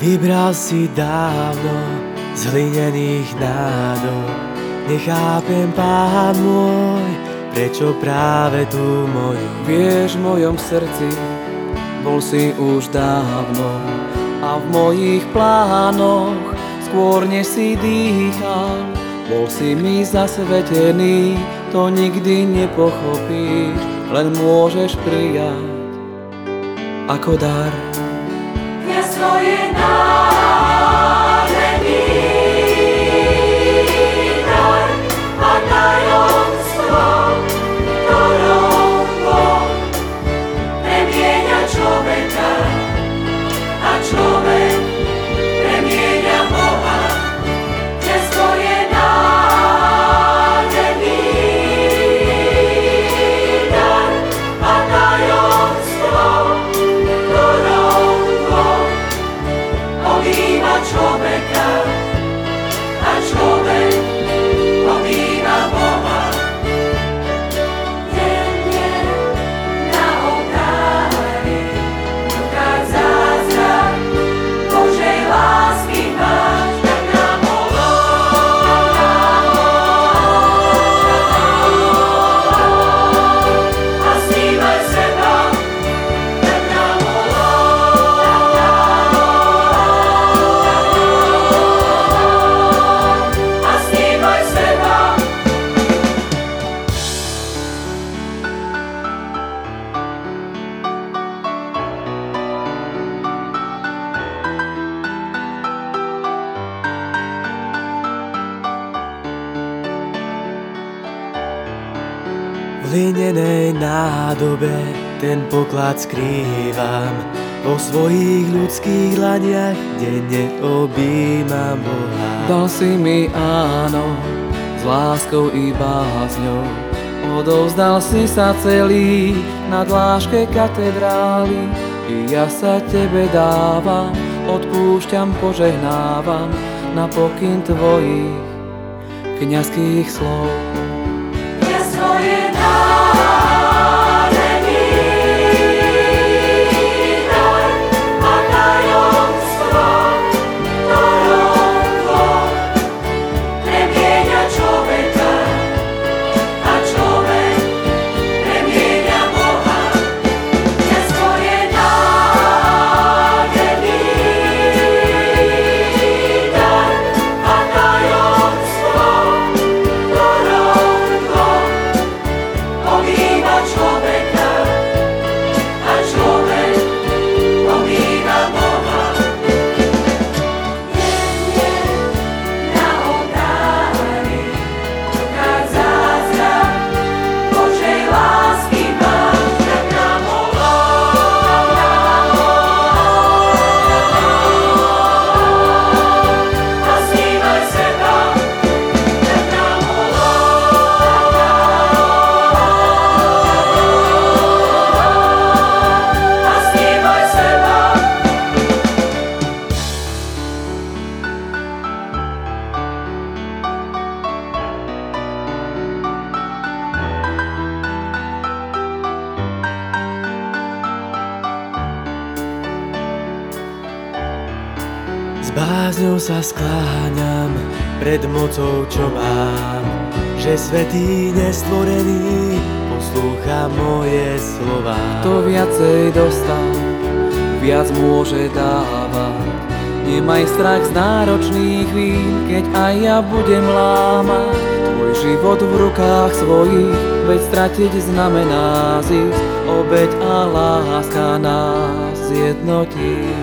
Vybral si dávno z hlinených nádob Nechápem, pán môj, prečo práve tú moju Vieš v mojom srdci, bol si už dávno A v mojich plánoch, skôr než si dýchal Bol si mi zasvetený, to nikdy nepochopíš Len môžeš prijať ako dar. Ja svoje hlinenej nádobe ten poklad skrývam. Po svojich ľudských laniach denne objímam Boha. Dal si mi áno, s láskou i bázňou. Odovzdal si sa celý na dláške katedrály. I ja sa tebe dávam, odpúšťam, požehnávam na pokyn tvojich kniazských slov. S bázňou sa skláňam pred mocou, čo mám, že svetý nestvorený poslúcha moje slova. Kto viacej dostal, viac môže dávať. Nemaj strach z náročných vín, keď aj ja budem lámať. Tvoj život v rukách svojich, veď stratiť znamená zísť. Obeď a láska nás zjednotí.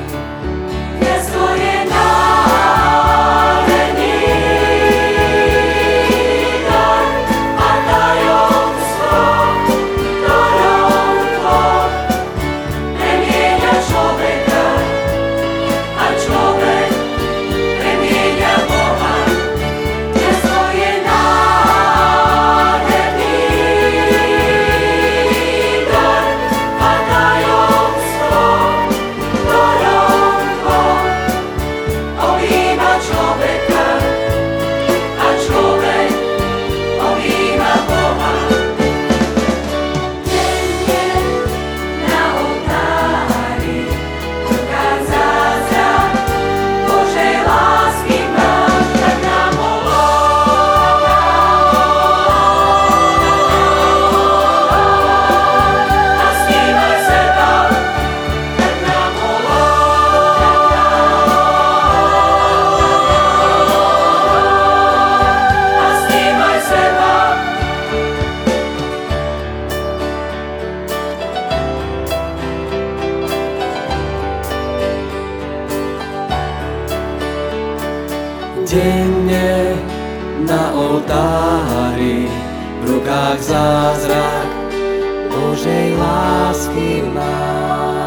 Denne na oltári, v rukách zázrak Božej lásky mám.